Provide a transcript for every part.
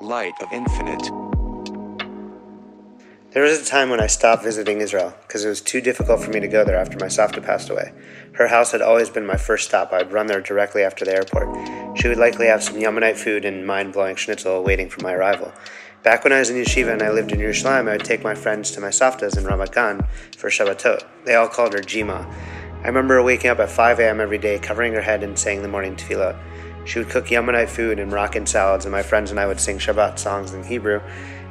Light of Infinite. There was a time when I stopped visiting Israel because it was too difficult for me to go there after my Savta passed away. Her house had always been my first stop. I'd run there directly after the airport. She would likely have some Yemenite food and mind blowing schnitzel waiting for my arrival. Back when I was in yeshiva and I lived in Yerushalayim, I would take my friends to my Savtas in Ramat Gan for Shabbatot. They all called her Jima. I remember waking up at 5 a.m. every day, covering her head and saying the morning tefillah. She would cook Yemenite food and Moroccan salads, and my friends and I would sing Shabbat songs in Hebrew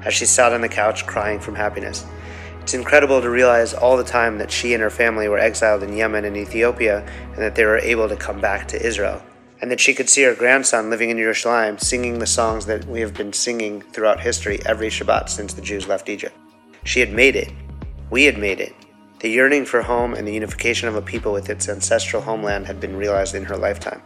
as she sat on the couch crying from happiness. It's incredible to realize all the time that she and her family were exiled in Yemen and Ethiopia and that they were able to come back to Israel. And that she could see her grandson living in Yerushalayim singing the songs that we have been singing throughout history every Shabbat since the Jews left Egypt. She had made it. We had made it. The yearning for home and the unification of a people with its ancestral homeland had been realized in her lifetime.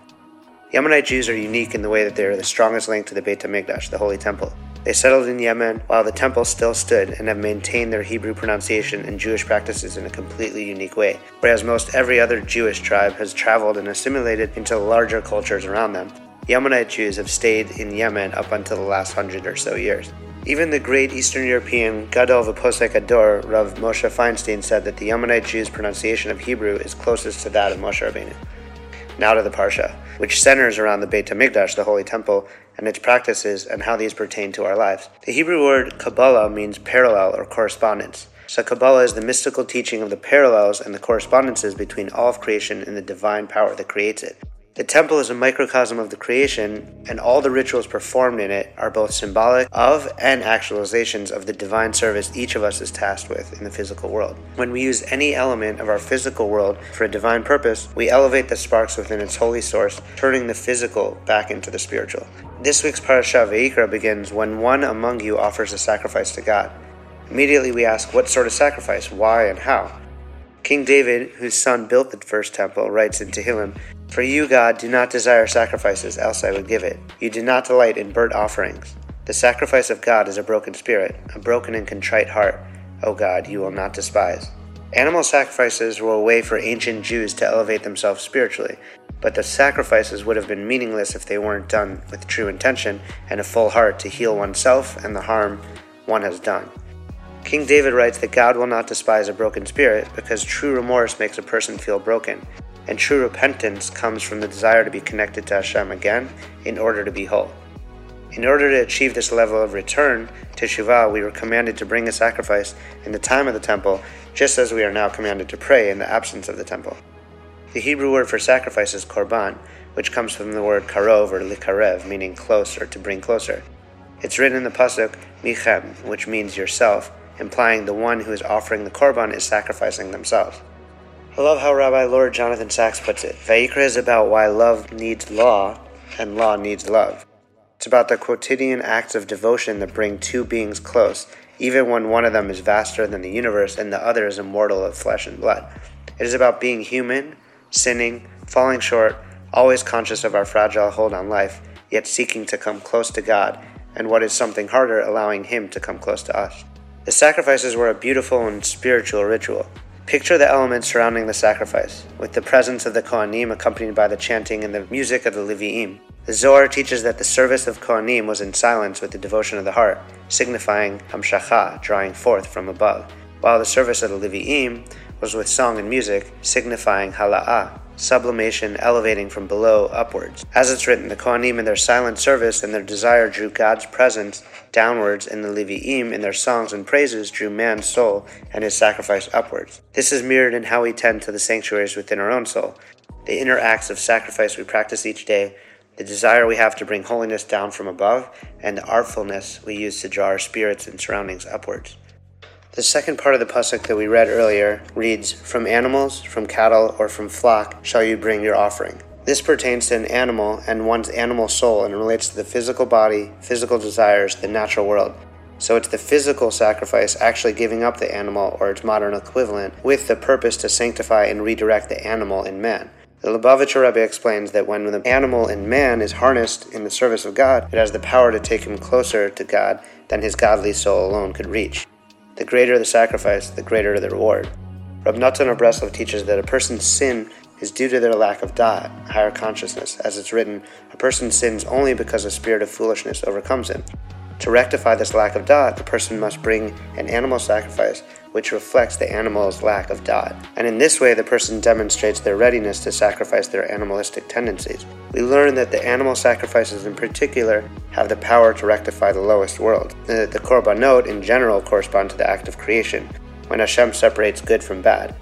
Yemenite Jews are unique in the way that they are the strongest link to the Beit HaMikdash, the Holy Temple. They settled in Yemen while the temple still stood and have maintained their Hebrew pronunciation and Jewish practices in a completely unique way, whereas most every other Jewish tribe has traveled and assimilated into larger cultures around them. Yemenite Jews have stayed in Yemen up until the last hundred or so years. Even the great Eastern European Gadol V'Posek HaDor, Rav Moshe Feinstein, said that the Yemenite Jews' pronunciation of Hebrew is closest to that of Moshe Rabbeinu. Now to the Parsha, which centers around the Beit HaMikdash, the Holy Temple, and its practices and how these pertain to our lives. The Hebrew word Kabbalah means parallel or correspondence. So Kabbalah is the mystical teaching of the parallels and the correspondences between all of creation and the divine power that creates it. The temple is a microcosm of the creation, and all the rituals performed in it are both symbolic of and actualizations of the divine service each of us is tasked with in the physical world. When we use any element of our physical world for a divine purpose, we elevate the sparks within its holy source, turning the physical back into the spiritual. This week's parasha Vayikra begins when one among you offers a sacrifice to God. Immediately we ask, what sort of sacrifice, why, and how? King David, whose son built the first temple, writes in Tehillim, For you, God, do not desire sacrifices, else I would give it. You do not delight in burnt offerings. The sacrifice of God is a broken spirit, a broken and contrite heart. O God, you will not despise. Animal sacrifices were a way for ancient Jews to elevate themselves spiritually, but the sacrifices would have been meaningless if they weren't done with true intention and a full heart to heal oneself and the harm one has done. King David writes that God will not despise a broken spirit because true remorse makes a person feel broken, and true repentance comes from the desire to be connected to Hashem again in order to be whole. In order to achieve this level of return teshuva, we were commanded to bring a sacrifice in the time of the temple, just as we are now commanded to pray in the absence of the temple. The Hebrew word for sacrifice is korban, which comes from the word karov or lekarev, meaning close or to bring closer. It's written in the pasuk michem, which means yourself, implying the one who is offering the korban is sacrificing themselves. I love how Rabbi Lord Jonathan Sacks puts it. Vayikra is about why love needs law and law needs love. It's about the quotidian acts of devotion that bring two beings close, even when one of them is vaster than the universe and the other is immortal of flesh and blood. It is about being human, sinning, falling short, always conscious of our fragile hold on life, yet seeking to come close to God, and what is something harder, allowing Him to come close to us. The sacrifices were a beautiful and spiritual ritual. Picture the elements surrounding the sacrifice, with the presence of the Kohanim accompanied by the chanting and the music of the Levi'im. The Zohar teaches that the service of Kohanim was in silence with the devotion of the heart, signifying Hamshacha, drawing forth from above, while the service of the Levi'im was with song and music, signifying Hala'ah, sublimation elevating from below upwards. As it's written, the Kohanim in their silent service and their desire drew God's presence downwards, and the Levi'im in their songs and praises drew man's soul and his sacrifice upwards. This is mirrored in how we tend to the sanctuaries within our own soul. The inner acts of sacrifice we practice each day, the desire we have to bring holiness down from above, and the artfulness we use to draw our spirits and surroundings upwards. The second part of the pasuk that we read earlier reads, From animals, from cattle, or from flock shall you bring your offering. This pertains to an animal and one's animal soul and relates to the physical body, physical desires, the natural world. So it's the physical sacrifice actually giving up the animal or its modern equivalent with the purpose to sanctify and redirect the animal in man. The Lubavitcher Rebbe explains that when the animal in man is harnessed in the service of God, it has the power to take him closer to God than his godly soul alone could reach. The greater the sacrifice, the greater the reward. Rab Natan of Breslov teaches that a person's sin is due to their lack of da'at, higher consciousness. As it's written, a person sins only because a spirit of foolishness overcomes him. To rectify this lack of da'at, the person must bring an animal sacrifice which reflects the animal's lack of da'at. And in this way, the person demonstrates their readiness to sacrifice their animalistic tendencies. We learn that the animal sacrifices in particular have the power to rectify the lowest world. The, the korbanot in general correspond to the act of creation, when Hashem separates good from bad.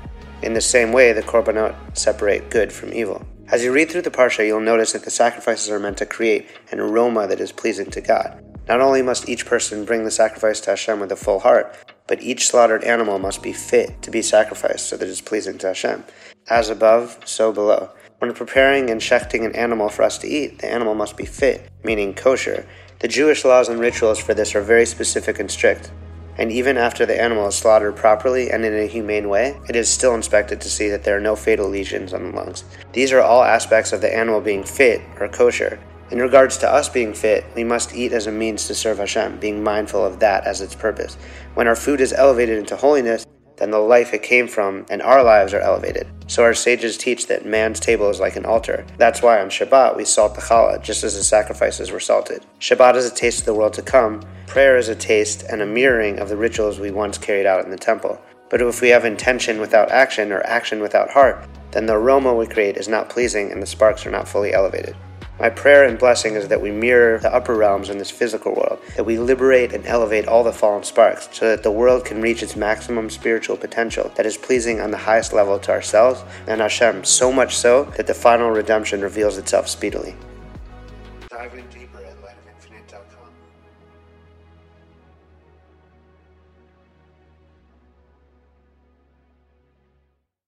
In the same way, the korbanot separate good from evil. As you read through the Parsha, you'll notice that the sacrifices are meant to create an aroma that is pleasing to God. Not only must each person bring the sacrifice to Hashem with a full heart, but each slaughtered animal must be fit to be sacrificed so that it is pleasing to Hashem. As above, so below. When preparing and shechting an animal for us to eat, the animal must be fit, meaning kosher. The Jewish laws and rituals for this are very specific and strict. And even after the animal is slaughtered properly and in a humane way, it is still inspected to see that there are no fatal lesions on the lungs. These are all aspects of the animal being fit or kosher, in regards to us being fit, we must eat as a means to serve Hashem, being mindful of that as its purpose. When our food is elevated into holiness, then the life it came from and our lives are elevated. So our sages teach that man's table is like an altar. That's why on Shabbat we salt the challah, just as the sacrifices were salted. Shabbat is a taste of the world to come. Prayer is a taste and a mirroring of the rituals we once carried out in the temple. But if we have intention without action or action without heart, then the aroma we create is not pleasing and the sparks are not fully elevated. My prayer and blessing is that we mirror the upper realms in this physical world, that we liberate and elevate all the fallen sparks, so that the world can reach its maximum spiritual potential that is pleasing on the highest level to ourselves and Hashem, so much so that the final redemption reveals itself speedily.